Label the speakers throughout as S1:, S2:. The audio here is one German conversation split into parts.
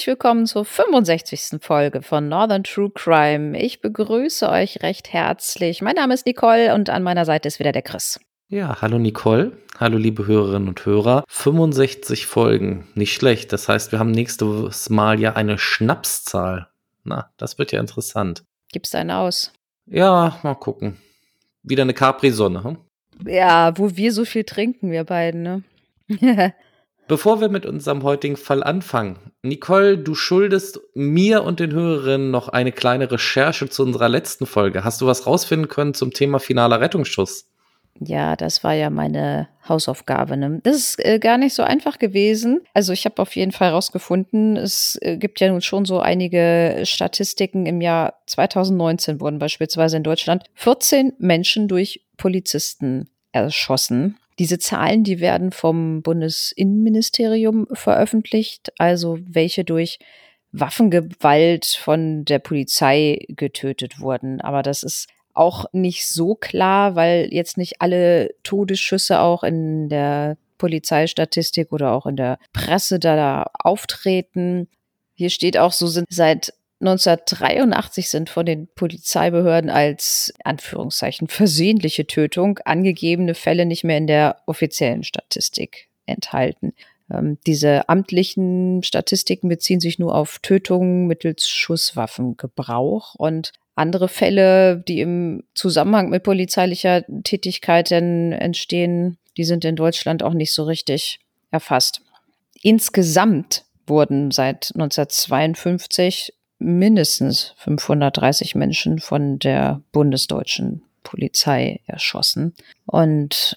S1: Herzlich willkommen zur 65. Folge von Northern True Crime. Ich begrüße euch recht herzlich. Mein Name ist Nicole und an meiner Seite ist wieder der Chris.
S2: Ja, hallo Nicole. Hallo liebe Hörerinnen und Hörer. 65 Folgen, nicht schlecht. Das heißt, wir haben nächstes Mal ja eine Schnapszahl. Na, das wird ja interessant.
S1: Gibt's einen aus?
S2: Ja, mal gucken. Wieder eine Capri-Sonne, hm?
S1: Ja, wo wir so viel trinken, wir beiden, ne?
S2: Bevor wir mit unserem heutigen Fall anfangen, Nicole, du schuldest mir und den Hörerinnen noch eine kleine Recherche zu unserer letzten Folge. Hast du was rausfinden können zum Thema finaler Rettungsschuss?
S1: Ja, das war ja meine Hausaufgabe. Ne? Das ist äh, gar nicht so einfach gewesen. Also ich habe auf jeden Fall herausgefunden, es äh, gibt ja nun schon so einige Statistiken. Im Jahr 2019 wurden beispielsweise in Deutschland 14 Menschen durch Polizisten erschossen. Diese Zahlen, die werden vom Bundesinnenministerium veröffentlicht, also welche durch Waffengewalt von der Polizei getötet wurden. Aber das ist auch nicht so klar, weil jetzt nicht alle Todesschüsse auch in der Polizeistatistik oder auch in der Presse da, da auftreten. Hier steht auch so, sind seit 1983 sind von den Polizeibehörden als Anführungszeichen versehentliche Tötung angegebene Fälle nicht mehr in der offiziellen Statistik enthalten. Ähm, diese amtlichen Statistiken beziehen sich nur auf Tötungen mittels Schusswaffengebrauch und andere Fälle, die im Zusammenhang mit polizeilicher Tätigkeit entstehen, die sind in Deutschland auch nicht so richtig erfasst. Insgesamt wurden seit 1952 mindestens 530 Menschen von der bundesdeutschen Polizei erschossen. Und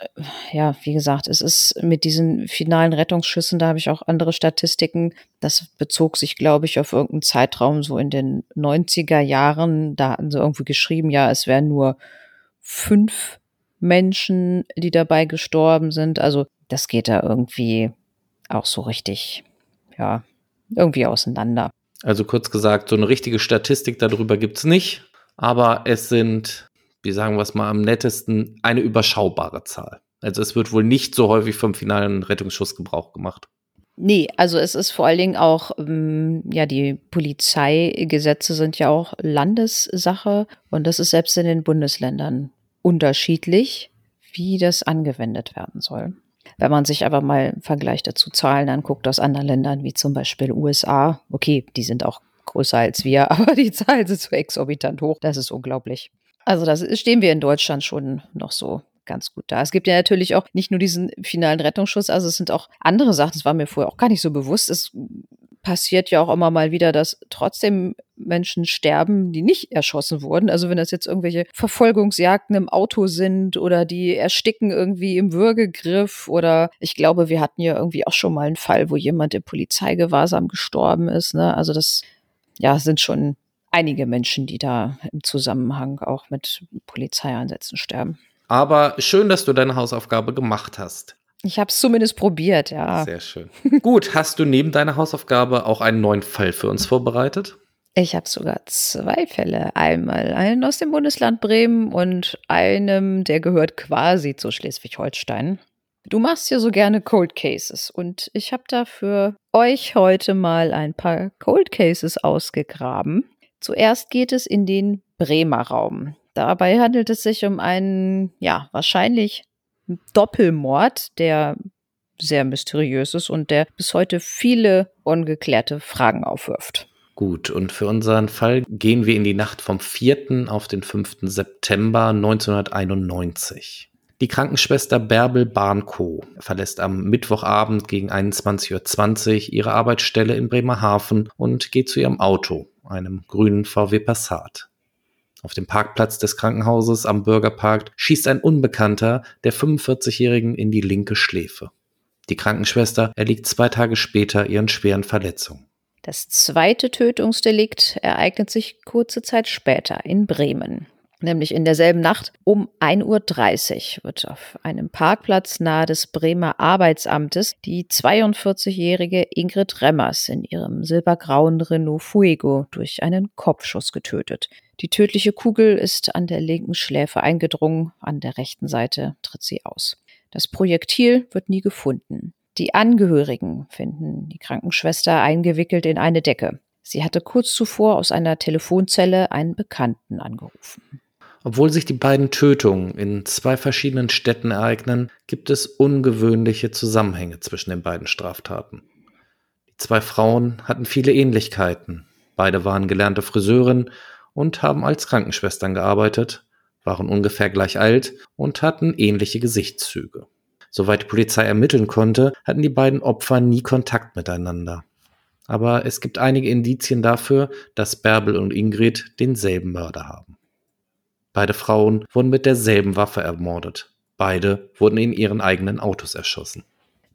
S1: ja, wie gesagt, es ist mit diesen finalen Rettungsschüssen, da habe ich auch andere Statistiken. Das bezog sich, glaube ich, auf irgendeinen Zeitraum so in den 90er Jahren. Da hatten sie irgendwie geschrieben, ja, es wären nur fünf Menschen, die dabei gestorben sind. Also das geht da irgendwie auch so richtig, ja, irgendwie auseinander.
S2: Also kurz gesagt, so eine richtige Statistik darüber gibt es nicht, aber es sind, wie sagen wir es mal am nettesten, eine überschaubare Zahl. Also es wird wohl nicht so häufig vom finalen Rettungsschuss Gebrauch gemacht.
S1: Nee, also es ist vor allen Dingen auch, ähm, ja, die Polizeigesetze sind ja auch Landessache und das ist selbst in den Bundesländern unterschiedlich, wie das angewendet werden soll. Wenn man sich aber mal im Vergleich dazu Zahlen anguckt aus anderen Ländern, wie zum Beispiel USA, okay, die sind auch größer als wir, aber die Zahlen sind so exorbitant hoch, das ist unglaublich. Also das stehen wir in Deutschland schon noch so ganz gut da. Es gibt ja natürlich auch nicht nur diesen finalen Rettungsschuss, also es sind auch andere Sachen, das war mir vorher auch gar nicht so bewusst. Es passiert ja auch immer mal wieder, dass trotzdem Menschen sterben, die nicht erschossen wurden. Also wenn das jetzt irgendwelche Verfolgungsjagden im Auto sind oder die ersticken irgendwie im Würgegriff oder ich glaube, wir hatten ja irgendwie auch schon mal einen Fall, wo jemand im Polizeigewahrsam gestorben ist. Ne? Also das ja sind schon einige Menschen, die da im Zusammenhang auch mit Polizeieinsätzen sterben.
S2: Aber schön, dass du deine Hausaufgabe gemacht hast.
S1: Ich habe es zumindest probiert, ja.
S2: Sehr schön. Gut, hast du neben deiner Hausaufgabe auch einen neuen Fall für uns vorbereitet?
S1: Ich habe sogar zwei Fälle. Einmal einen aus dem Bundesland Bremen und einem, der gehört quasi zu Schleswig-Holstein. Du machst ja so gerne Cold Cases und ich habe da für euch heute mal ein paar Cold Cases ausgegraben. Zuerst geht es in den Bremer Raum. Dabei handelt es sich um einen, ja, wahrscheinlich Doppelmord, der sehr mysteriös ist und der bis heute viele ungeklärte Fragen aufwirft.
S2: Gut, und für unseren Fall gehen wir in die Nacht vom 4. auf den 5. September 1991. Die Krankenschwester Bärbel Barnko verlässt am Mittwochabend gegen 21.20 Uhr ihre Arbeitsstelle in Bremerhaven und geht zu ihrem Auto, einem grünen VW Passat. Auf dem Parkplatz des Krankenhauses am Bürgerpark schießt ein Unbekannter der 45-Jährigen in die linke Schläfe. Die Krankenschwester erliegt zwei Tage später ihren schweren Verletzungen.
S1: Das zweite Tötungsdelikt ereignet sich kurze Zeit später in Bremen. Nämlich in derselben Nacht um 1.30 Uhr wird auf einem Parkplatz nahe des Bremer Arbeitsamtes die 42-jährige Ingrid Remmers in ihrem silbergrauen Renault Fuego durch einen Kopfschuss getötet. Die tödliche Kugel ist an der linken Schläfe eingedrungen, an der rechten Seite tritt sie aus. Das Projektil wird nie gefunden. Die Angehörigen finden die Krankenschwester eingewickelt in eine Decke. Sie hatte kurz zuvor aus einer Telefonzelle einen Bekannten angerufen.
S2: Obwohl sich die beiden Tötungen in zwei verschiedenen Städten ereignen, gibt es ungewöhnliche Zusammenhänge zwischen den beiden Straftaten. Die zwei Frauen hatten viele Ähnlichkeiten. Beide waren gelernte Friseurinnen und haben als Krankenschwestern gearbeitet, waren ungefähr gleich alt und hatten ähnliche Gesichtszüge. Soweit die Polizei ermitteln konnte, hatten die beiden Opfer nie Kontakt miteinander. Aber es gibt einige Indizien dafür, dass Bärbel und Ingrid denselben Mörder haben. Beide Frauen wurden mit derselben Waffe ermordet. Beide wurden in ihren eigenen Autos erschossen.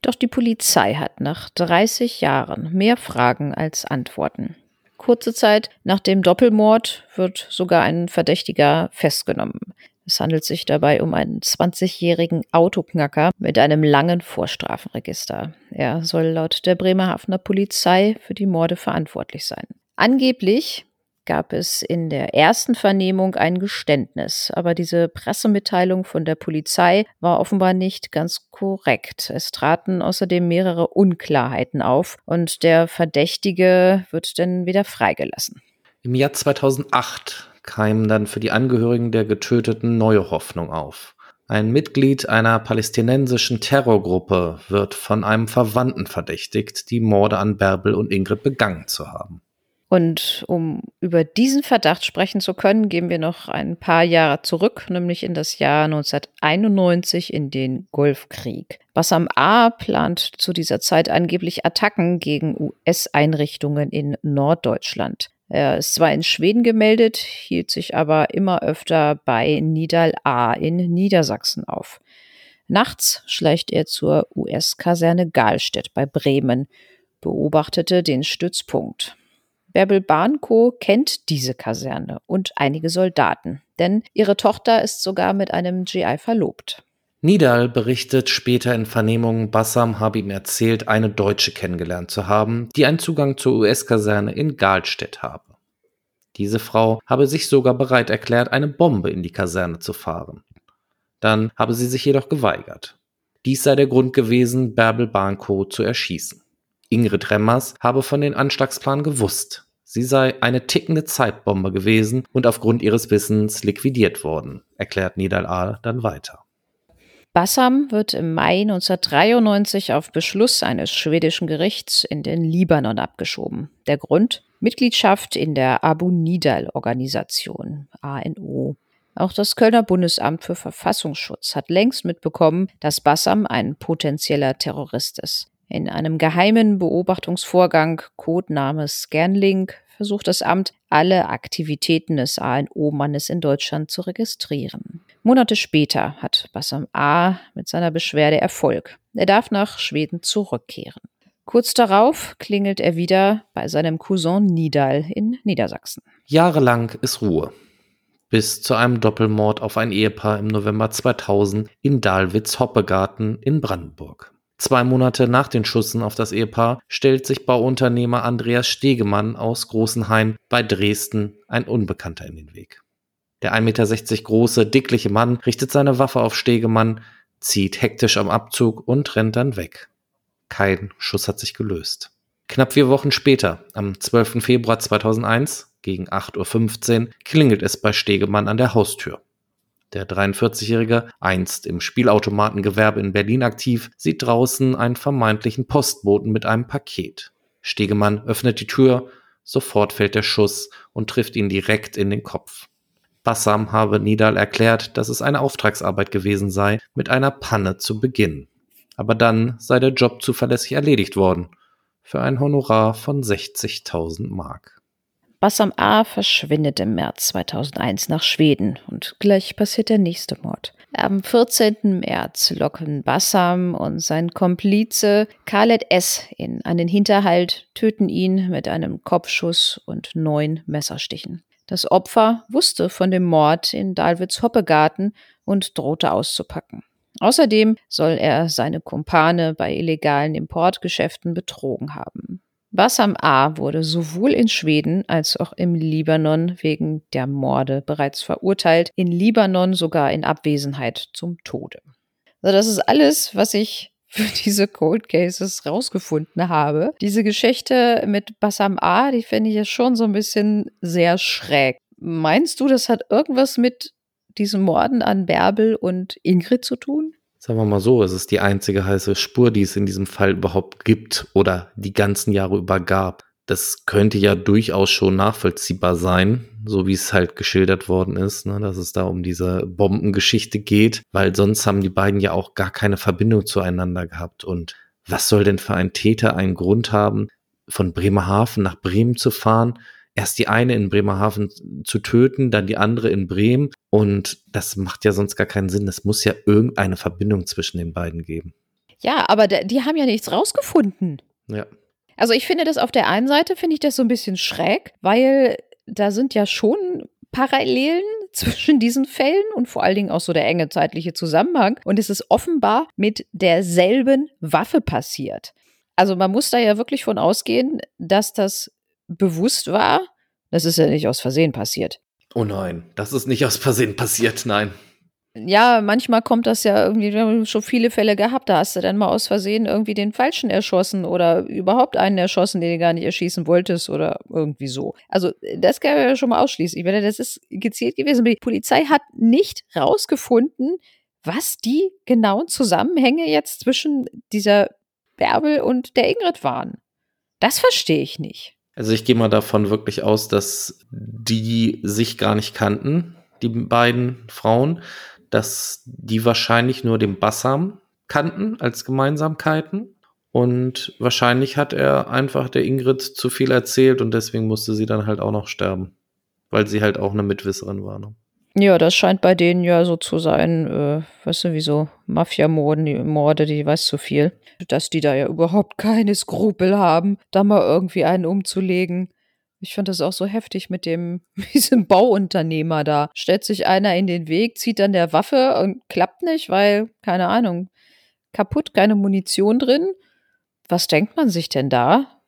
S1: Doch die Polizei hat nach 30 Jahren mehr Fragen als Antworten. Kurze Zeit nach dem Doppelmord wird sogar ein Verdächtiger festgenommen. Es handelt sich dabei um einen 20-jährigen Autoknacker mit einem langen Vorstrafenregister. Er soll laut der Bremerhavener Polizei für die Morde verantwortlich sein. Angeblich gab es in der ersten Vernehmung ein Geständnis, aber diese Pressemitteilung von der Polizei war offenbar nicht ganz korrekt. Es traten außerdem mehrere Unklarheiten auf und der Verdächtige wird dann wieder freigelassen.
S2: Im Jahr 2008 keimen dann für die Angehörigen der Getöteten neue Hoffnung auf. Ein Mitglied einer palästinensischen Terrorgruppe wird von einem Verwandten verdächtigt, die Morde an Bärbel und Ingrid begangen zu haben.
S1: Und um über diesen Verdacht sprechen zu können, gehen wir noch ein paar Jahre zurück, nämlich in das Jahr 1991 in den Golfkrieg. Bassam A plant zu dieser Zeit angeblich Attacken gegen US-Einrichtungen in Norddeutschland. Er ist zwar in Schweden gemeldet, hielt sich aber immer öfter bei Nidal A in Niedersachsen auf. Nachts schleicht er zur US-Kaserne Galstedt bei Bremen, beobachtete den Stützpunkt. Bärbel Barnko kennt diese Kaserne und einige Soldaten, denn ihre Tochter ist sogar mit einem GI verlobt.
S2: Nidal berichtet später in Vernehmungen, Bassam habe ihm erzählt, eine Deutsche kennengelernt zu haben, die einen Zugang zur US-Kaserne in Galstedt habe. Diese Frau habe sich sogar bereit erklärt, eine Bombe in die Kaserne zu fahren. Dann habe sie sich jedoch geweigert. Dies sei der Grund gewesen, Bärbel Barnko zu erschießen. Ingrid Remmers habe von den Anschlagsplan gewusst. Sie sei eine tickende Zeitbombe gewesen und aufgrund ihres Wissens liquidiert worden, erklärt Nidal Ahl dann weiter.
S1: Bassam wird im Mai 1993 auf Beschluss eines schwedischen Gerichts in den Libanon abgeschoben. Der Grund? Mitgliedschaft in der Abu Nidal Organisation, ANO. Auch das Kölner Bundesamt für Verfassungsschutz hat längst mitbekommen, dass Bassam ein potenzieller Terrorist ist. In einem geheimen Beobachtungsvorgang, Codename Scanlink, versucht das Amt, alle Aktivitäten des ANO-Mannes in Deutschland zu registrieren. Monate später hat Bassam A. mit seiner Beschwerde Erfolg. Er darf nach Schweden zurückkehren. Kurz darauf klingelt er wieder bei seinem Cousin Nidal in Niedersachsen.
S2: Jahrelang ist Ruhe. Bis zu einem Doppelmord auf ein Ehepaar im November 2000 in Dahlwitz-Hoppegarten in Brandenburg. Zwei Monate nach den Schüssen auf das Ehepaar stellt sich Bauunternehmer Andreas Stegemann aus Großenhain bei Dresden ein Unbekannter in den Weg. Der 1,60 Meter große, dickliche Mann richtet seine Waffe auf Stegemann, zieht hektisch am Abzug und rennt dann weg. Kein Schuss hat sich gelöst. Knapp vier Wochen später, am 12. Februar 2001, gegen 8.15 Uhr, klingelt es bei Stegemann an der Haustür. Der 43-Jährige, einst im Spielautomatengewerbe in Berlin aktiv, sieht draußen einen vermeintlichen Postboten mit einem Paket. Stegemann öffnet die Tür, sofort fällt der Schuss und trifft ihn direkt in den Kopf. Bassam habe Nidal erklärt, dass es eine Auftragsarbeit gewesen sei, mit einer Panne zu beginnen. Aber dann sei der Job zuverlässig erledigt worden, für ein Honorar von 60.000 Mark.
S1: Bassam A. verschwindet im März 2001 nach Schweden und gleich passiert der nächste Mord. Am 14. März locken Bassam und sein Komplize Khaled S. in einen Hinterhalt, töten ihn mit einem Kopfschuss und neun Messerstichen. Das Opfer wusste von dem Mord in Dahlwitz-Hoppegarten und drohte auszupacken. Außerdem soll er seine Kumpane bei illegalen Importgeschäften betrogen haben. Bassam A. wurde sowohl in Schweden als auch im Libanon wegen der Morde bereits verurteilt, in Libanon sogar in Abwesenheit zum Tode. Also das ist alles, was ich für diese Cold Cases rausgefunden habe. Diese Geschichte mit Bassam A, die finde ich ja schon so ein bisschen sehr schräg. Meinst du, das hat irgendwas mit diesen Morden an Bärbel und Ingrid zu tun?
S2: Sagen wir mal so, es ist die einzige heiße Spur, die es in diesem Fall überhaupt gibt oder die ganzen Jahre über gab. Das könnte ja durchaus schon nachvollziehbar sein, so wie es halt geschildert worden ist, ne, dass es da um diese Bombengeschichte geht, weil sonst haben die beiden ja auch gar keine Verbindung zueinander gehabt. Und was soll denn für ein Täter einen Grund haben, von Bremerhaven nach Bremen zu fahren, erst die eine in Bremerhaven zu töten, dann die andere in Bremen. Und das macht ja sonst gar keinen Sinn. Es muss ja irgendeine Verbindung zwischen den beiden geben.
S1: Ja, aber die haben ja nichts rausgefunden.
S2: Ja.
S1: Also ich finde das auf der einen Seite, finde ich das so ein bisschen schräg, weil da sind ja schon Parallelen zwischen diesen Fällen und vor allen Dingen auch so der enge zeitliche Zusammenhang. Und es ist offenbar mit derselben Waffe passiert. Also man muss da ja wirklich von ausgehen, dass das bewusst war. Das ist ja nicht aus Versehen passiert.
S2: Oh nein, das ist nicht aus Versehen passiert, nein.
S1: Ja, manchmal kommt das ja irgendwie, wir haben schon viele Fälle gehabt, da hast du dann mal aus Versehen irgendwie den Falschen erschossen oder überhaupt einen erschossen, den du gar nicht erschießen wolltest oder irgendwie so. Also das kann man ja schon mal ausschließen. Ich meine, das ist gezielt gewesen. Die Polizei hat nicht rausgefunden, was die genauen Zusammenhänge jetzt zwischen dieser Bärbel und der Ingrid waren. Das verstehe ich nicht.
S2: Also ich gehe mal davon wirklich aus, dass die sich gar nicht kannten, die beiden Frauen, dass die wahrscheinlich nur den Bassam kannten als Gemeinsamkeiten. Und wahrscheinlich hat er einfach der Ingrid zu viel erzählt und deswegen musste sie dann halt auch noch sterben. Weil sie halt auch eine Mitwisserin war. Ne?
S1: Ja, das scheint bei denen ja so zu sein, äh, weißt du, wie so Mafia-Morde, die, weiß zu viel. Dass die da ja überhaupt keine Skrupel haben, da mal irgendwie einen umzulegen. Ich fand das auch so heftig mit dem, diesem Bauunternehmer da. Stellt sich einer in den Weg, zieht dann der Waffe und klappt nicht, weil, keine Ahnung, kaputt, keine Munition drin. Was denkt man sich denn da?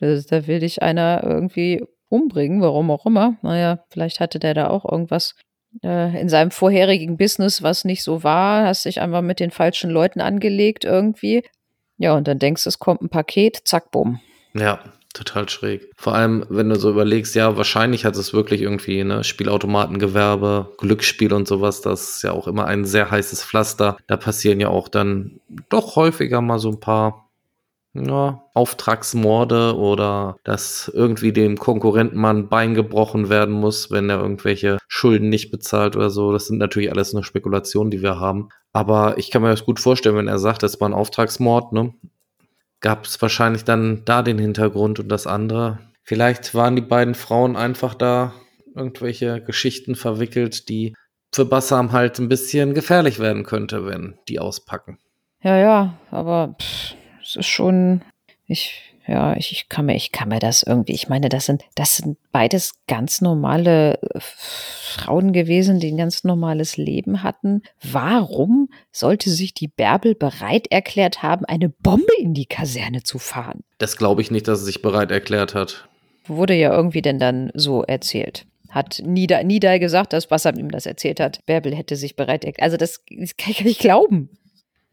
S1: Da will dich einer irgendwie umbringen, warum auch immer. Naja, vielleicht hatte der da auch irgendwas äh, in seinem vorherigen Business, was nicht so war, hast dich einfach mit den falschen Leuten angelegt irgendwie. Ja, und dann denkst du, es kommt ein Paket, zack, bumm.
S2: Ja, total schräg. Vor allem, wenn du so überlegst, ja, wahrscheinlich hat es wirklich irgendwie ne, Spielautomatengewerbe, Glücksspiel und sowas, das ist ja auch immer ein sehr heißes Pflaster. Da passieren ja auch dann doch häufiger mal so ein paar ja, Auftragsmorde oder dass irgendwie dem Konkurrenten mal ein Bein gebrochen werden muss, wenn er irgendwelche Schulden nicht bezahlt oder so. Das sind natürlich alles nur Spekulationen, die wir haben. Aber ich kann mir das gut vorstellen, wenn er sagt, das war ein Auftragsmord, ne? Gab es wahrscheinlich dann da den Hintergrund und das andere. Vielleicht waren die beiden Frauen einfach da irgendwelche Geschichten verwickelt, die für Bassam halt ein bisschen gefährlich werden könnte, wenn die auspacken.
S1: Ja, ja, aber pff es ist schon, ich, ja, ich, ich, kann mir, ich kann mir das irgendwie, ich meine, das sind, das sind beides ganz normale äh, Frauen gewesen, die ein ganz normales Leben hatten. Warum sollte sich die Bärbel bereit erklärt haben, eine Bombe in die Kaserne zu fahren?
S2: Das glaube ich nicht, dass sie sich bereit erklärt hat.
S1: Wurde ja irgendwie denn dann so erzählt hat Nida, Nida gesagt, dass Bassam ihm das erzählt hat. Bärbel hätte sich bereit erklärt. Also das, das kann ich nicht glauben.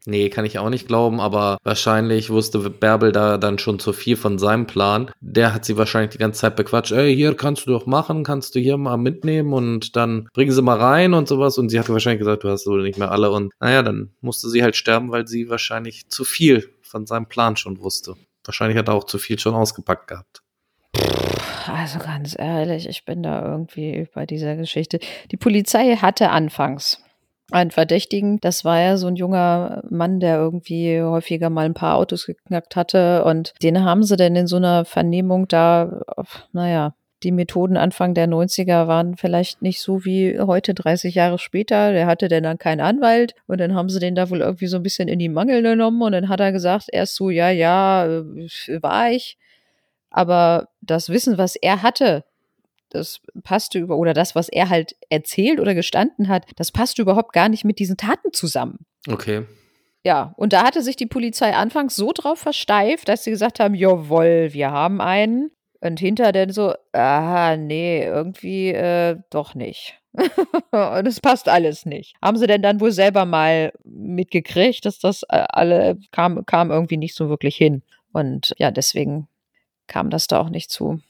S2: Nee, kann ich auch nicht glauben, aber wahrscheinlich wusste Bärbel da dann schon zu viel von seinem Plan. Der hat sie wahrscheinlich die ganze Zeit bequatscht. Ey, hier kannst du doch machen, kannst du hier mal mitnehmen und dann bringen sie mal rein und sowas. Und sie hat wahrscheinlich gesagt, du hast wohl nicht mehr alle. Und naja, dann musste sie halt sterben, weil sie wahrscheinlich zu viel von seinem Plan schon wusste. Wahrscheinlich hat er auch zu viel schon ausgepackt gehabt.
S1: Also ganz ehrlich, ich bin da irgendwie bei dieser Geschichte. Die Polizei hatte anfangs einen Verdächtigen. Das war ja so ein junger Mann, der irgendwie häufiger mal ein paar Autos geknackt hatte. Und den haben sie denn in so einer Vernehmung da, naja, die Methoden Anfang der 90er waren vielleicht nicht so wie heute 30 Jahre später. Der hatte denn dann keinen Anwalt und dann haben sie den da wohl irgendwie so ein bisschen in die Mangel genommen und dann hat er gesagt, erst so, ja, ja, äh, war ich. Aber das Wissen, was er hatte, das passte über, oder das, was er halt erzählt oder gestanden hat, das passte überhaupt gar nicht mit diesen Taten zusammen.
S2: Okay.
S1: Ja, und da hatte sich die Polizei anfangs so drauf versteift, dass sie gesagt haben, jawohl, wir haben einen. Und hinter dann so, aha, nee, irgendwie äh, doch nicht. Und es passt alles nicht. Haben sie denn dann wohl selber mal mitgekriegt, dass das äh, alle kam, kam irgendwie nicht so wirklich hin. Und ja, deswegen kam das da auch nicht zu.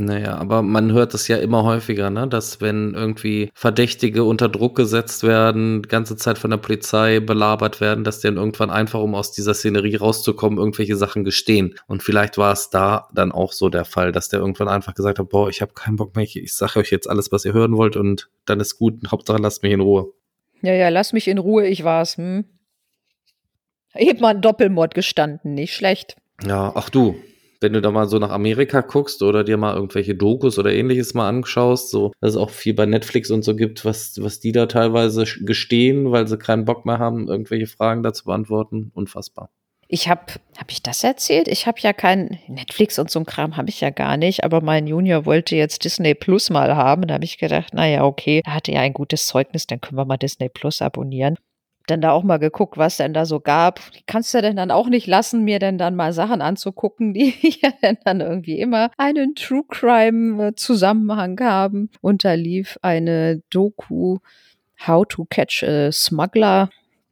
S2: Naja, aber man hört es ja immer häufiger, ne? dass wenn irgendwie Verdächtige unter Druck gesetzt werden, die ganze Zeit von der Polizei belabert werden, dass die dann irgendwann einfach, um aus dieser Szenerie rauszukommen, irgendwelche Sachen gestehen. Und vielleicht war es da dann auch so der Fall, dass der irgendwann einfach gesagt hat, boah, ich habe keinen Bock mehr, ich, ich sage euch jetzt alles, was ihr hören wollt und dann ist gut, Hauptsache lasst mich in Ruhe.
S1: Ja, ja, lass mich in Ruhe, ich war's. Hm? Eben mal ein Doppelmord gestanden, nicht schlecht.
S2: Ja, ach du, wenn du da mal so nach Amerika guckst oder dir mal irgendwelche Dokus oder ähnliches mal anschaust, so, dass es auch viel bei Netflix und so gibt, was, was die da teilweise gestehen, weil sie keinen Bock mehr haben, irgendwelche Fragen dazu beantworten. Unfassbar.
S1: Ich habe, habe ich das erzählt? Ich habe ja kein Netflix und so ein Kram habe ich ja gar nicht, aber mein Junior wollte jetzt Disney Plus mal haben. Da habe ich gedacht, naja, okay, da hatte ja ein gutes Zeugnis, dann können wir mal Disney Plus abonnieren dann da auch mal geguckt, was denn da so gab. Kannst du denn dann auch nicht lassen, mir denn dann mal Sachen anzugucken, die ja dann irgendwie immer einen True Crime Zusammenhang haben. Und da lief eine Doku How to Catch a Smuggler.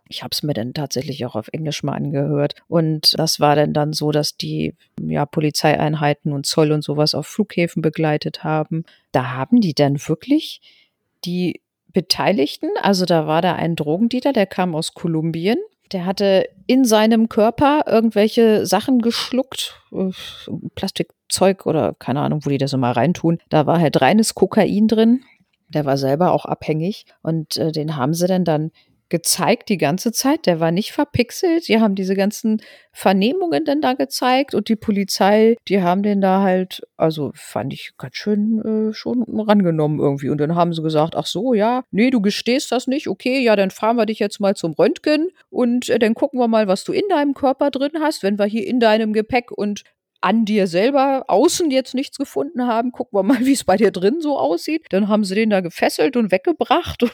S1: Ich habe es mir dann tatsächlich auch auf Englisch mal angehört. Und das war dann dann so, dass die ja, Polizeieinheiten und Zoll und sowas auf Flughäfen begleitet haben. Da haben die dann wirklich die Beteiligten. Also da war da ein Drogendealer, der kam aus Kolumbien. Der hatte in seinem Körper irgendwelche Sachen geschluckt, äh, Plastikzeug oder keine Ahnung, wo die das mal reintun. Da war halt reines Kokain drin. Der war selber auch abhängig und äh, den haben sie dann dann gezeigt die ganze Zeit. Der war nicht verpixelt. Die haben diese ganzen Vernehmungen dann da gezeigt und die Polizei, die haben den da halt, also fand ich ganz schön äh, schon rangenommen irgendwie. Und dann haben sie gesagt, ach so, ja, nee, du gestehst das nicht. Okay, ja, dann fahren wir dich jetzt mal zum Röntgen und äh, dann gucken wir mal, was du in deinem Körper drin hast. Wenn wir hier in deinem Gepäck und an dir selber außen jetzt nichts gefunden haben, gucken wir mal, wie es bei dir drin so aussieht. Dann haben sie den da gefesselt und weggebracht und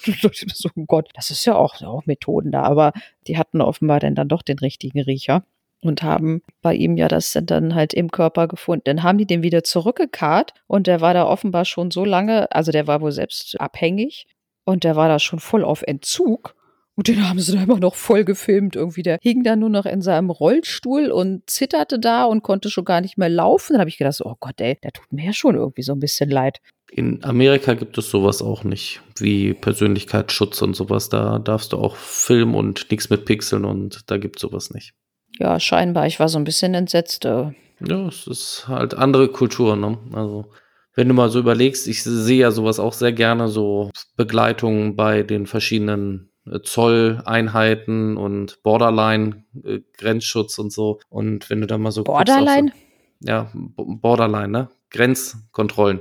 S1: so, oh Gott, das ist ja auch, auch Methoden da, aber die hatten offenbar dann, dann doch den richtigen Riecher und haben bei ihm ja das dann halt im Körper gefunden. Dann haben die den wieder zurückgekarrt und der war da offenbar schon so lange, also der war wohl selbst abhängig und der war da schon voll auf Entzug und den haben sie da immer noch voll gefilmt. Irgendwie, der hing da nur noch in seinem Rollstuhl und zitterte da und konnte schon gar nicht mehr laufen. Dann habe ich gedacht, oh Gott, ey, der tut mir ja schon irgendwie so ein bisschen leid.
S2: In Amerika gibt es sowas auch nicht, wie Persönlichkeitsschutz und sowas. Da darfst du auch filmen und nichts mit Pixeln und da gibt es sowas nicht.
S1: Ja, scheinbar. Ich war so ein bisschen entsetzt. Äh.
S2: Ja, es ist halt andere Kultur, ne? Also wenn du mal so überlegst, ich sehe ja sowas auch sehr gerne, so Begleitungen bei den verschiedenen Zolleinheiten und Borderline äh, Grenzschutz und so. Und wenn du da mal so
S1: Borderline?
S2: So, ja, Borderline, ne? Grenzkontrollen.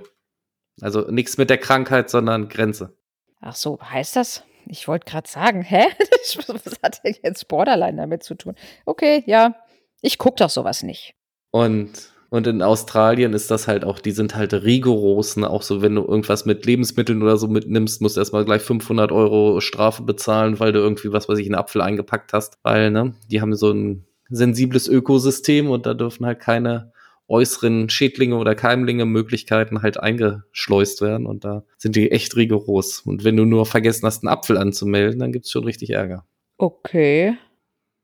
S2: Also nichts mit der Krankheit, sondern Grenze.
S1: Ach so, heißt das? Ich wollte gerade sagen, hä? Was hat denn jetzt Borderline damit zu tun? Okay, ja, ich gucke doch sowas nicht.
S2: Und und in Australien ist das halt auch, die sind halt rigoros, ne? auch so, wenn du irgendwas mit Lebensmitteln oder so mitnimmst, musst du erstmal gleich 500 Euro Strafe bezahlen, weil du irgendwie, was weiß ich, einen Apfel eingepackt hast, weil, ne, die haben so ein sensibles Ökosystem und da dürfen halt keine äußeren Schädlinge oder Keimlinge Möglichkeiten halt eingeschleust werden und da sind die echt rigoros. Und wenn du nur vergessen hast, einen Apfel anzumelden, dann gibt's schon richtig Ärger.
S1: Okay.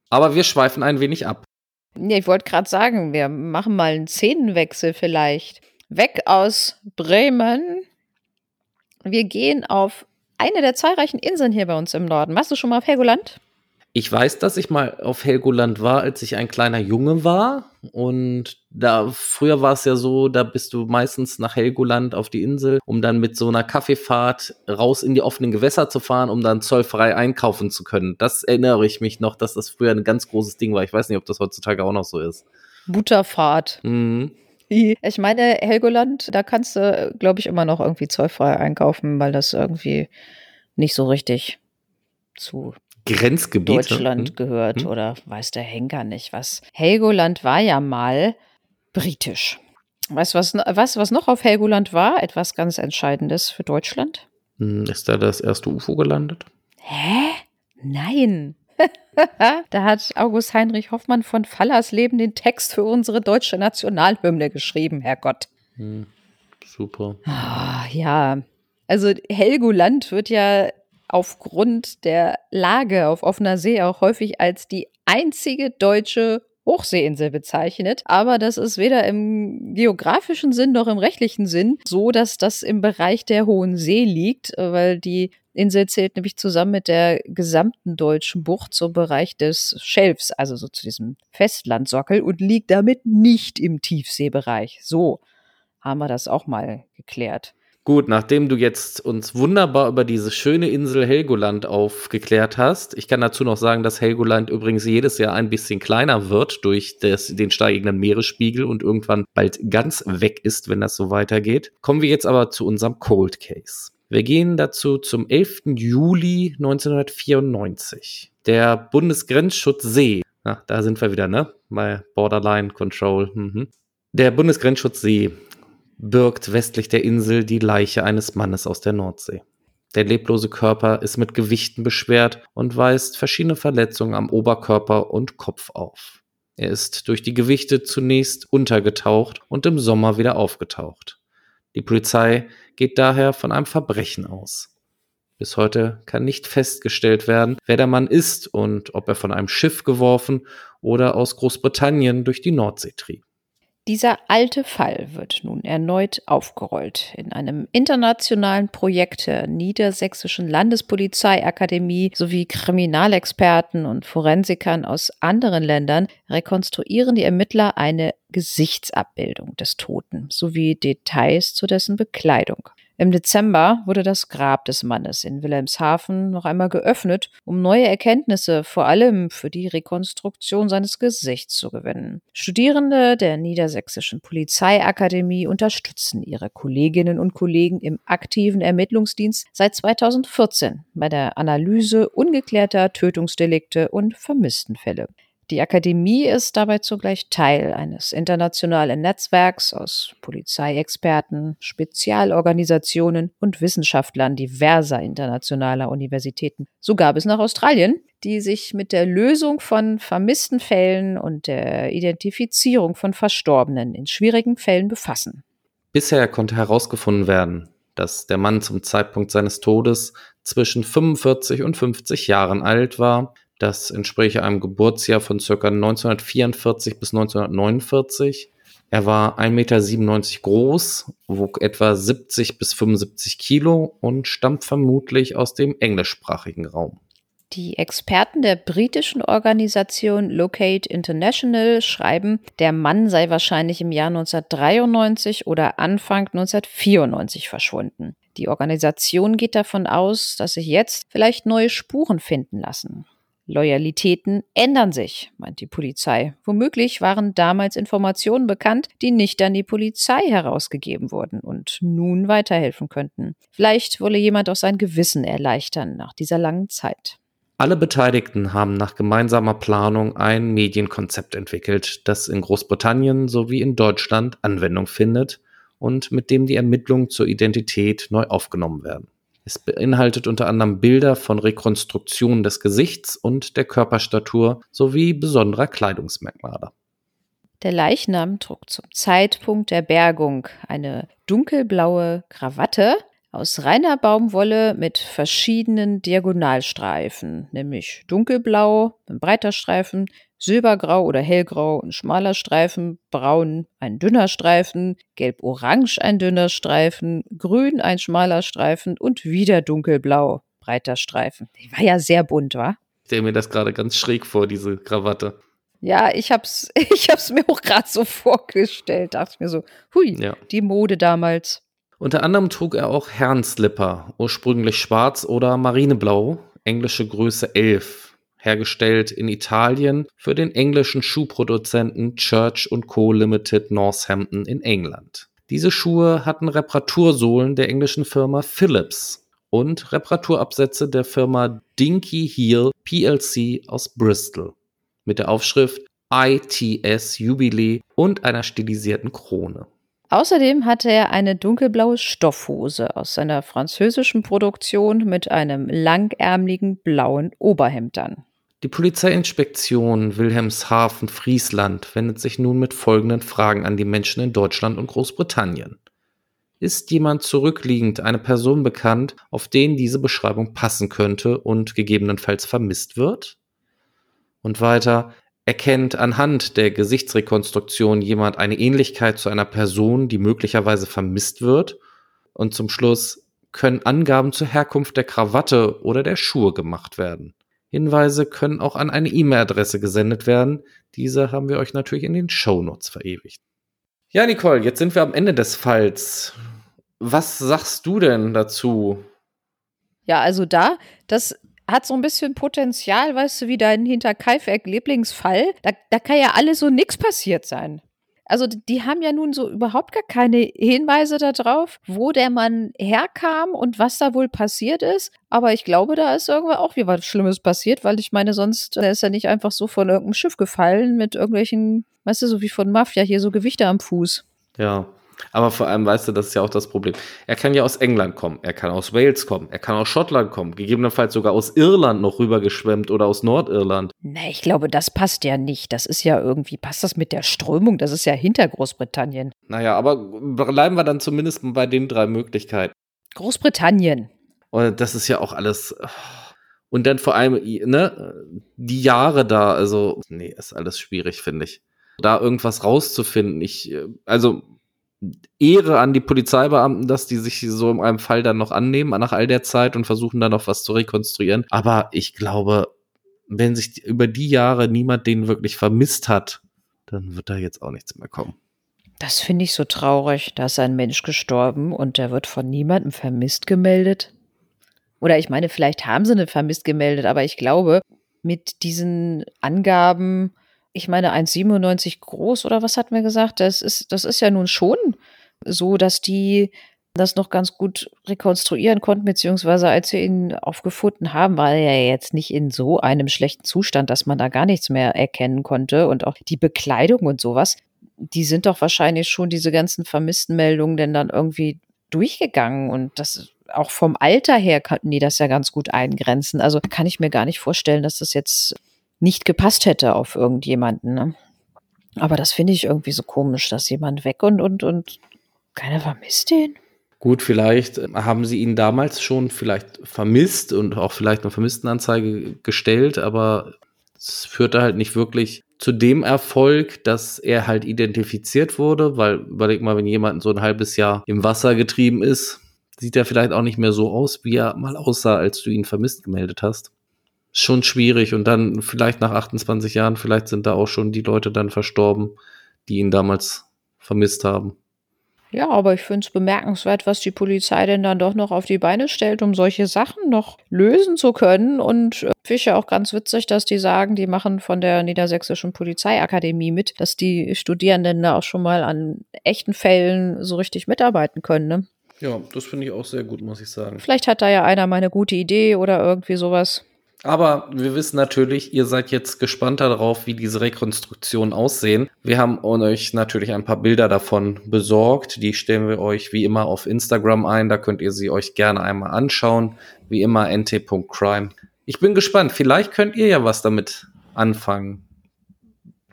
S2: Aber wir schweifen ein wenig ab.
S1: Ja, ich wollte gerade sagen, wir machen mal einen Szenenwechsel vielleicht. Weg aus Bremen. Wir gehen auf eine der zahlreichen Inseln hier bei uns im Norden. Warst du schon mal auf Helgoland?
S2: Ich weiß, dass ich mal auf Helgoland war, als ich ein kleiner Junge war. Und da früher war es ja so, da bist du meistens nach Helgoland auf die Insel, um dann mit so einer Kaffeefahrt raus in die offenen Gewässer zu fahren, um dann zollfrei einkaufen zu können. Das erinnere ich mich noch, dass das früher ein ganz großes Ding war. Ich weiß nicht, ob das heutzutage auch noch so ist.
S1: Butterfahrt. Mhm. Ich meine, Helgoland, da kannst du, glaube ich, immer noch irgendwie zollfrei einkaufen, weil das irgendwie nicht so richtig zu
S2: Grenzgebiet
S1: Deutschland hm? gehört hm? oder weiß der Henker nicht was. Helgoland war ja mal britisch. Weißt du, was, was, was noch auf Helgoland war? Etwas ganz Entscheidendes für Deutschland?
S2: Hm, ist da das erste UFO gelandet?
S1: Hä? Nein. da hat August Heinrich Hoffmann von Fallersleben den Text für unsere deutsche Nationalhymne geschrieben, Herrgott. Hm,
S2: super.
S1: Ah, ja, Also Helgoland wird ja aufgrund der Lage auf offener See auch häufig als die einzige deutsche Hochseeinsel bezeichnet. Aber das ist weder im geografischen Sinn noch im rechtlichen Sinn so, dass das im Bereich der Hohen See liegt, weil die Insel zählt nämlich zusammen mit der gesamten deutschen Bucht zum Bereich des Schelfs, also so zu diesem Festlandsockel und liegt damit nicht im Tiefseebereich. So haben wir das auch mal geklärt.
S2: Gut, nachdem du jetzt uns wunderbar über diese schöne Insel Helgoland aufgeklärt hast, ich kann dazu noch sagen, dass Helgoland übrigens jedes Jahr ein bisschen kleiner wird durch das, den steigenden Meeresspiegel und irgendwann bald ganz weg ist, wenn das so weitergeht. Kommen wir jetzt aber zu unserem Cold Case. Wir gehen dazu zum 11. Juli 1994. Der Bundesgrenzschutz See, ach, da sind wir wieder, ne? Bei Borderline Control. Mhm. Der Bundesgrenzschutz See birgt westlich der Insel die Leiche eines Mannes aus der Nordsee. Der leblose Körper ist mit Gewichten beschwert und weist verschiedene Verletzungen am Oberkörper und Kopf auf. Er ist durch die Gewichte zunächst untergetaucht und im Sommer wieder aufgetaucht. Die Polizei geht daher von einem Verbrechen aus. Bis heute kann nicht festgestellt werden, wer der Mann ist und ob er von einem Schiff geworfen oder aus Großbritannien durch die Nordsee trieb.
S1: Dieser alte Fall wird nun erneut aufgerollt. In einem internationalen Projekt der Niedersächsischen Landespolizeiakademie sowie Kriminalexperten und Forensikern aus anderen Ländern rekonstruieren die Ermittler eine Gesichtsabbildung des Toten sowie Details zu dessen Bekleidung. Im Dezember wurde das Grab des Mannes in Wilhelmshaven noch einmal geöffnet, um neue Erkenntnisse vor allem für die Rekonstruktion seines Gesichts zu gewinnen. Studierende der Niedersächsischen Polizeiakademie unterstützen ihre Kolleginnen und Kollegen im aktiven Ermittlungsdienst seit 2014 bei der Analyse ungeklärter Tötungsdelikte und Vermisstenfälle. Die Akademie ist dabei zugleich Teil eines internationalen Netzwerks aus Polizeiexperten, Spezialorganisationen und Wissenschaftlern diverser internationaler Universitäten, sogar bis nach Australien, die sich mit der Lösung von vermissten Fällen und der Identifizierung von Verstorbenen in schwierigen Fällen befassen.
S2: Bisher konnte herausgefunden werden, dass der Mann zum Zeitpunkt seines Todes zwischen 45 und 50 Jahren alt war, das entspräche einem Geburtsjahr von circa 1944 bis 1949. Er war 1,97 Meter groß, wog etwa 70 bis 75 Kilo und stammt vermutlich aus dem englischsprachigen Raum.
S1: Die Experten der britischen Organisation Locate International schreiben, der Mann sei wahrscheinlich im Jahr 1993 oder Anfang 1994 verschwunden. Die Organisation geht davon aus, dass sich jetzt vielleicht neue Spuren finden lassen. Loyalitäten ändern sich, meint die Polizei. Womöglich waren damals Informationen bekannt, die nicht an die Polizei herausgegeben wurden und nun weiterhelfen könnten. Vielleicht wolle jemand auch sein Gewissen erleichtern nach dieser langen Zeit.
S2: Alle Beteiligten haben nach gemeinsamer Planung ein Medienkonzept entwickelt, das in Großbritannien sowie in Deutschland Anwendung findet und mit dem die Ermittlungen zur Identität neu aufgenommen werden. Es beinhaltet unter anderem Bilder von Rekonstruktionen des Gesichts und der Körperstatur sowie besonderer Kleidungsmerkmale.
S1: Der Leichnam trug zum Zeitpunkt der Bergung eine dunkelblaue Krawatte aus reiner Baumwolle mit verschiedenen Diagonalstreifen, nämlich dunkelblau, ein breiter Streifen, silbergrau oder hellgrau, ein schmaler Streifen, braun, ein dünner Streifen, gelb-orange ein dünner Streifen, grün ein schmaler Streifen und wieder dunkelblau, breiter Streifen. Die war ja sehr bunt, wa?
S2: Ich stelle mir das gerade ganz schräg vor, diese Krawatte.
S1: Ja, ich hab's, ich hab's mir auch gerade so vorgestellt, dachte mir so, hui, ja. die Mode damals.
S2: Unter anderem trug er auch Herrenslipper, ursprünglich schwarz oder marineblau, englische Größe 11 hergestellt in Italien für den englischen Schuhproduzenten Church Co. Limited Northampton in England. Diese Schuhe hatten Reparatursohlen der englischen Firma Philips und Reparaturabsätze der Firma Dinky Heel plc aus Bristol mit der Aufschrift ITS Jubilee und einer stilisierten Krone.
S1: Außerdem hatte er eine dunkelblaue Stoffhose aus seiner französischen Produktion mit einem langärmeligen blauen Oberhemd an.
S2: Die Polizeiinspektion Wilhelmshaven-Friesland wendet sich nun mit folgenden Fragen an die Menschen in Deutschland und Großbritannien. Ist jemand zurückliegend, eine Person bekannt, auf den diese Beschreibung passen könnte und gegebenenfalls vermisst wird? Und weiter, erkennt anhand der Gesichtsrekonstruktion jemand eine Ähnlichkeit zu einer Person, die möglicherweise vermisst wird? Und zum Schluss, können Angaben zur Herkunft der Krawatte oder der Schuhe gemacht werden? Hinweise können auch an eine E-Mail-Adresse gesendet werden. Diese haben wir euch natürlich in den Show Notes verewigt. Ja, Nicole, jetzt sind wir am Ende des Falls. Was sagst du denn dazu?
S1: Ja, also da, das hat so ein bisschen Potenzial, weißt du, wie dein Hinterkaifeck-Lieblingsfall. Da, da kann ja alles so nix passiert sein. Also die haben ja nun so überhaupt gar keine Hinweise darauf, wo der Mann herkam und was da wohl passiert ist. Aber ich glaube, da ist irgendwann auch wieder was Schlimmes passiert, weil ich meine, sonst der ist er nicht einfach so von irgendeinem Schiff gefallen mit irgendwelchen, weißt du, so wie von Mafia hier so Gewichte am Fuß.
S2: Ja, aber vor allem, weißt du, das ist ja auch das Problem. Er kann ja aus England kommen, er kann aus Wales kommen, er kann aus Schottland kommen, gegebenenfalls sogar aus Irland noch rübergeschwemmt oder aus Nordirland.
S1: Nee, ich glaube, das passt ja nicht. Das ist ja irgendwie, passt das mit der Strömung? Das ist ja hinter Großbritannien.
S2: Naja, aber bleiben wir dann zumindest bei den drei Möglichkeiten.
S1: Großbritannien.
S2: Und das ist ja auch alles. Und dann vor allem, ne, die Jahre da, also, nee, ist alles schwierig, finde ich. Da irgendwas rauszufinden. Ich, also, Ehre an die Polizeibeamten, dass die sich so in einem Fall dann noch annehmen nach all der Zeit und versuchen dann noch was zu rekonstruieren. Aber ich glaube, wenn sich über die Jahre niemand den wirklich vermisst hat, dann wird da jetzt auch nichts mehr kommen.
S1: Das finde ich so traurig. Da ist ein Mensch gestorben und der wird von niemandem vermisst gemeldet. Oder ich meine, vielleicht haben sie eine vermisst gemeldet, aber ich glaube, mit diesen Angaben ich meine, 1,97 groß oder was hat mir gesagt? Das ist, das ist ja nun schon so, dass die das noch ganz gut rekonstruieren konnten, beziehungsweise als wir ihn aufgefunden haben, war er ja jetzt nicht in so einem schlechten Zustand, dass man da gar nichts mehr erkennen konnte. Und auch die Bekleidung und sowas, die sind doch wahrscheinlich schon diese ganzen vermissten Meldungen denn dann irgendwie durchgegangen. Und das auch vom Alter her könnten die das ja ganz gut eingrenzen. Also kann ich mir gar nicht vorstellen, dass das jetzt nicht gepasst hätte auf irgendjemanden. Ne? Aber das finde ich irgendwie so komisch, dass jemand weg und, und, und keiner vermisst den.
S2: Gut, vielleicht haben sie ihn damals schon vielleicht vermisst und auch vielleicht eine Vermisstenanzeige gestellt, aber es führte halt nicht wirklich zu dem Erfolg, dass er halt identifiziert wurde, weil überleg mal, wenn jemand so ein halbes Jahr im Wasser getrieben ist, sieht er vielleicht auch nicht mehr so aus, wie er mal aussah, als du ihn vermisst gemeldet hast schon schwierig. Und dann vielleicht nach 28 Jahren, vielleicht sind da auch schon die Leute dann verstorben, die ihn damals vermisst haben.
S1: Ja, aber ich finde es bemerkenswert, was die Polizei denn dann doch noch auf die Beine stellt, um solche Sachen noch lösen zu können. Und äh, finde ich ja auch ganz witzig, dass die sagen, die machen von der Niedersächsischen Polizeiakademie mit, dass die Studierenden da auch schon mal an echten Fällen so richtig mitarbeiten können. Ne?
S2: Ja, das finde ich auch sehr gut, muss ich sagen.
S1: Vielleicht hat da ja einer mal eine gute Idee oder irgendwie sowas.
S2: Aber wir wissen natürlich, ihr seid jetzt gespannt darauf, wie diese Rekonstruktionen aussehen. Wir haben euch natürlich ein paar Bilder davon besorgt. Die stellen wir euch wie immer auf Instagram ein. Da könnt ihr sie euch gerne einmal anschauen. Wie immer nt.crime. Ich bin gespannt. Vielleicht könnt ihr ja was damit anfangen.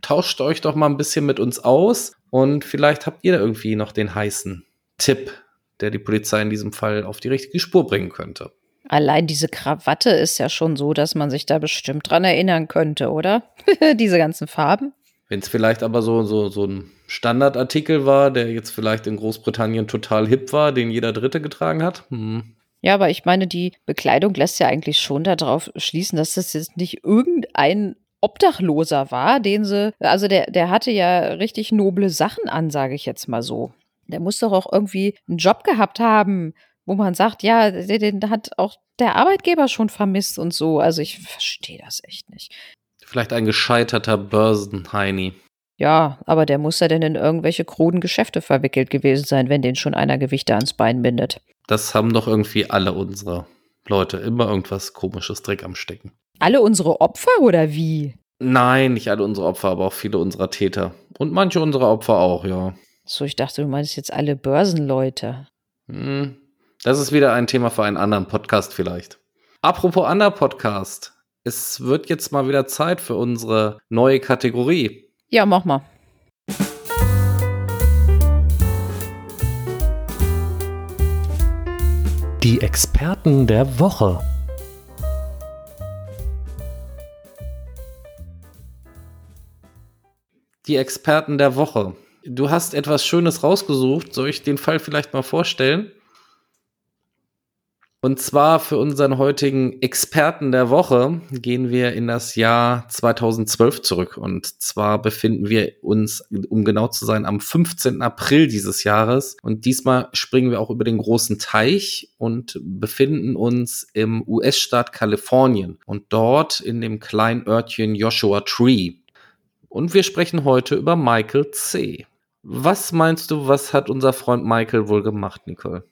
S2: Tauscht euch doch mal ein bisschen mit uns aus und vielleicht habt ihr irgendwie noch den heißen Tipp, der die Polizei in diesem Fall auf die richtige Spur bringen könnte.
S1: Allein diese Krawatte ist ja schon so, dass man sich da bestimmt dran erinnern könnte, oder? diese ganzen Farben.
S2: Wenn es vielleicht aber so, so, so ein Standardartikel war, der jetzt vielleicht in Großbritannien total hip war, den jeder Dritte getragen hat. Hm.
S1: Ja, aber ich meine, die Bekleidung lässt ja eigentlich schon darauf schließen, dass das jetzt nicht irgendein Obdachloser war, den sie, also der, der hatte ja richtig noble Sachen an, sage ich jetzt mal so. Der muss doch auch irgendwie einen Job gehabt haben, wo man sagt, ja, den, hat auch der Arbeitgeber schon vermisst und so. Also ich verstehe das echt nicht.
S2: Vielleicht ein gescheiterter Börsenheini.
S1: Ja, aber der muss ja denn in irgendwelche kruden Geschäfte verwickelt gewesen sein, wenn den schon einer Gewichte ans Bein bindet.
S2: Das haben doch irgendwie alle unsere Leute immer irgendwas komisches Dreck am Stecken.
S1: Alle unsere Opfer oder wie?
S2: Nein, nicht alle unsere Opfer, aber auch viele unserer Täter. Und manche unserer Opfer auch, ja.
S1: So, ich dachte, du meinst jetzt alle Börsenleute.
S2: Hm, das ist wieder ein Thema für einen anderen Podcast vielleicht. Apropos anderer Podcast. Es wird jetzt mal wieder Zeit für unsere neue Kategorie.
S1: Ja, mach mal.
S3: Die Experten der Woche.
S2: Die Experten der Woche. Du hast etwas Schönes rausgesucht. Soll ich den Fall vielleicht mal vorstellen? Und zwar für unseren heutigen Experten der Woche gehen wir in das Jahr 2012 zurück. Und zwar befinden wir uns, um genau zu sein, am 15. April dieses Jahres. Und diesmal springen wir auch über den großen Teich und befinden uns im US-Staat Kalifornien und dort in dem kleinen Örtchen Joshua Tree. Und wir sprechen heute über Michael C. Was meinst du, was hat unser Freund Michael wohl gemacht, Nicole?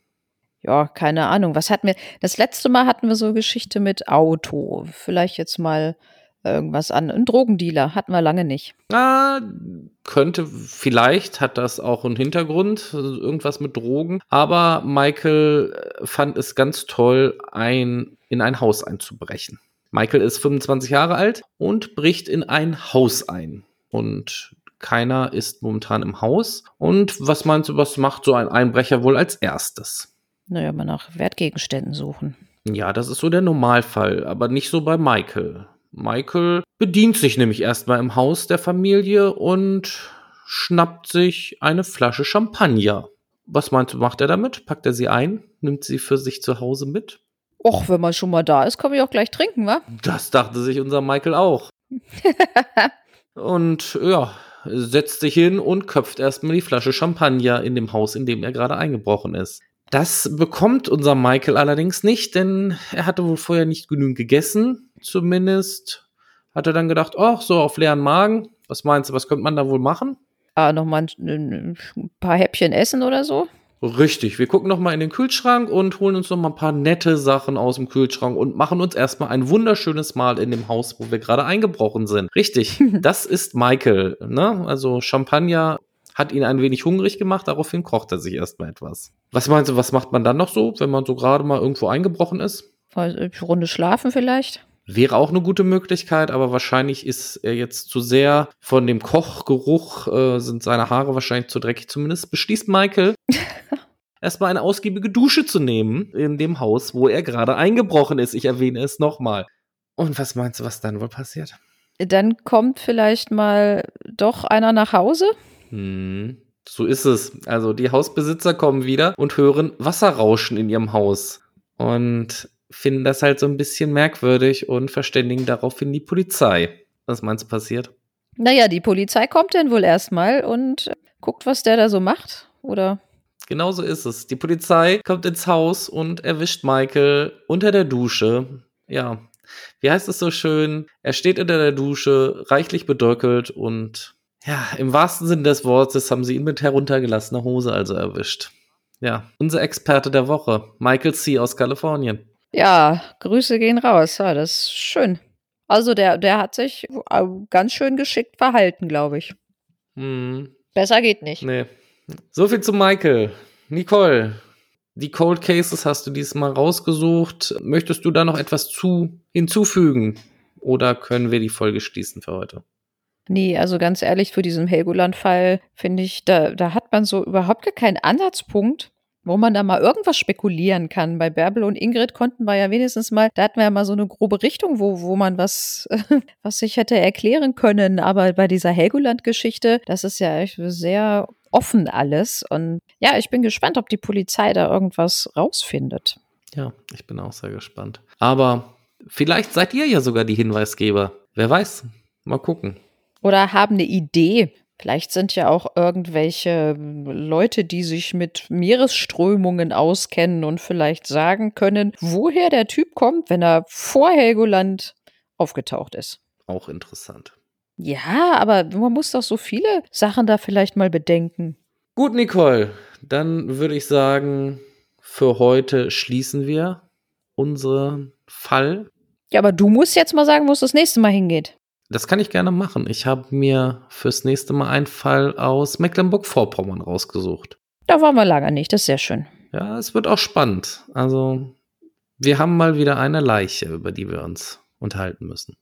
S1: Ja, keine Ahnung. Was hatten wir? Das letzte Mal hatten wir so Geschichte mit Auto. Vielleicht jetzt mal irgendwas an. Ein Drogendealer hatten wir lange nicht.
S2: Ah, könnte, vielleicht hat das auch einen Hintergrund, irgendwas mit Drogen. Aber Michael äh, fand es ganz toll, ein, in ein Haus einzubrechen. Michael ist 25 Jahre alt und bricht in ein Haus ein. Und keiner ist momentan im Haus. Und was meinst du, was macht so ein Einbrecher wohl als erstes?
S1: Naja, mal nach Wertgegenständen suchen.
S2: Ja, das ist so der Normalfall, aber nicht so bei Michael. Michael bedient sich nämlich erstmal im Haus der Familie und schnappt sich eine Flasche Champagner. Was meinst du, macht er damit? Packt er sie ein? Nimmt sie für sich zu Hause mit?
S1: Och, wenn man schon mal da ist, kann ich auch gleich trinken, wa?
S2: Das dachte sich unser Michael auch. und ja, setzt sich hin und köpft erstmal die Flasche Champagner in dem Haus, in dem er gerade eingebrochen ist. Das bekommt unser Michael allerdings nicht, denn er hatte wohl vorher nicht genügend gegessen. Zumindest hat er dann gedacht, ach, so auf leeren Magen. Was meinst du, was könnte man da wohl machen?
S1: Ah, nochmal ein, ein paar Häppchen essen oder so?
S2: Richtig, wir gucken nochmal in den Kühlschrank und holen uns nochmal ein paar nette Sachen aus dem Kühlschrank und machen uns erstmal ein wunderschönes Mal in dem Haus, wo wir gerade eingebrochen sind. Richtig, das ist Michael. Ne? Also Champagner hat ihn ein wenig hungrig gemacht, daraufhin kocht er sich erstmal etwas. Was meinst du, was macht man dann noch so, wenn man so gerade mal irgendwo eingebrochen ist?
S1: Eine Runde schlafen vielleicht?
S2: Wäre auch eine gute Möglichkeit, aber wahrscheinlich ist er jetzt zu sehr von dem Kochgeruch, äh, sind seine Haare wahrscheinlich zu dreckig. Zumindest beschließt Michael, erstmal eine ausgiebige Dusche zu nehmen in dem Haus, wo er gerade eingebrochen ist. Ich erwähne es nochmal. Und was meinst du, was dann wohl passiert?
S1: Dann kommt vielleicht mal doch einer nach Hause?
S2: Hm, so ist es. Also die Hausbesitzer kommen wieder und hören Wasserrauschen in ihrem Haus und finden das halt so ein bisschen merkwürdig und verständigen daraufhin die Polizei. Was meinst du passiert?
S1: Naja, die Polizei kommt dann wohl erstmal und guckt, was der da so macht, oder?
S2: Genau so ist es. Die Polizei kommt ins Haus und erwischt Michael unter der Dusche. Ja, wie heißt es so schön? Er steht unter der Dusche, reichlich bedöckelt und ja, im wahrsten Sinne des Wortes haben sie ihn mit heruntergelassener Hose also erwischt. Ja, unser Experte der Woche, Michael C. aus Kalifornien.
S1: Ja, Grüße gehen raus. Ja, das ist schön. Also der, der hat sich äh, ganz schön geschickt verhalten, glaube ich.
S2: Hm.
S1: Besser geht nicht.
S2: Nee. So viel zu Michael. Nicole, die Cold Cases hast du diesmal rausgesucht. Möchtest du da noch etwas zu hinzufügen? Oder können wir die Folge schließen für heute?
S1: Nee, also ganz ehrlich, für diesen Helgoland-Fall finde ich, da, da hat man so überhaupt gar keinen Ansatzpunkt, wo man da mal irgendwas spekulieren kann. Bei Bärbel und Ingrid konnten wir ja wenigstens mal, da hatten wir ja mal so eine grobe Richtung, wo, wo man was, was sich hätte erklären können. Aber bei dieser Helgoland-Geschichte, das ist ja echt sehr offen alles. Und ja, ich bin gespannt, ob die Polizei da irgendwas rausfindet.
S2: Ja, ich bin auch sehr gespannt. Aber vielleicht seid ihr ja sogar die Hinweisgeber. Wer weiß. Mal gucken
S1: oder haben eine Idee. Vielleicht sind ja auch irgendwelche Leute, die sich mit Meeresströmungen auskennen und vielleicht sagen können, woher der Typ kommt, wenn er vor Helgoland aufgetaucht ist.
S2: Auch interessant.
S1: Ja, aber man muss doch so viele Sachen da vielleicht mal bedenken.
S2: Gut, Nicole, dann würde ich sagen, für heute schließen wir unseren Fall.
S1: Ja, aber du musst jetzt mal sagen, wo es das nächste Mal hingeht.
S2: Das kann ich gerne machen. Ich habe mir fürs nächste Mal einen Fall aus Mecklenburg-Vorpommern rausgesucht.
S1: Da waren wir lange nicht, das ist sehr schön.
S2: Ja, es wird auch spannend. Also, wir haben mal wieder eine Leiche, über die wir uns unterhalten müssen.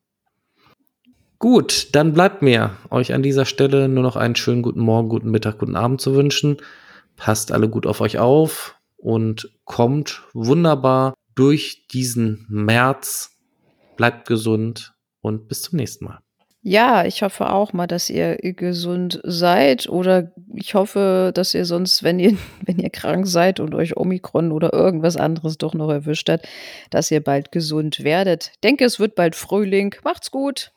S2: Gut, dann bleibt mir euch an dieser Stelle nur noch einen schönen guten Morgen, guten Mittag, guten Abend zu wünschen. Passt alle gut auf euch auf und kommt wunderbar durch diesen März. Bleibt gesund und bis zum nächsten Mal.
S1: Ja, ich hoffe auch mal, dass ihr gesund seid oder ich hoffe, dass ihr sonst, wenn ihr, wenn ihr krank seid und euch Omikron oder irgendwas anderes doch noch erwischt hat, dass ihr bald gesund werdet. Denke, es wird bald Frühling. Macht's gut.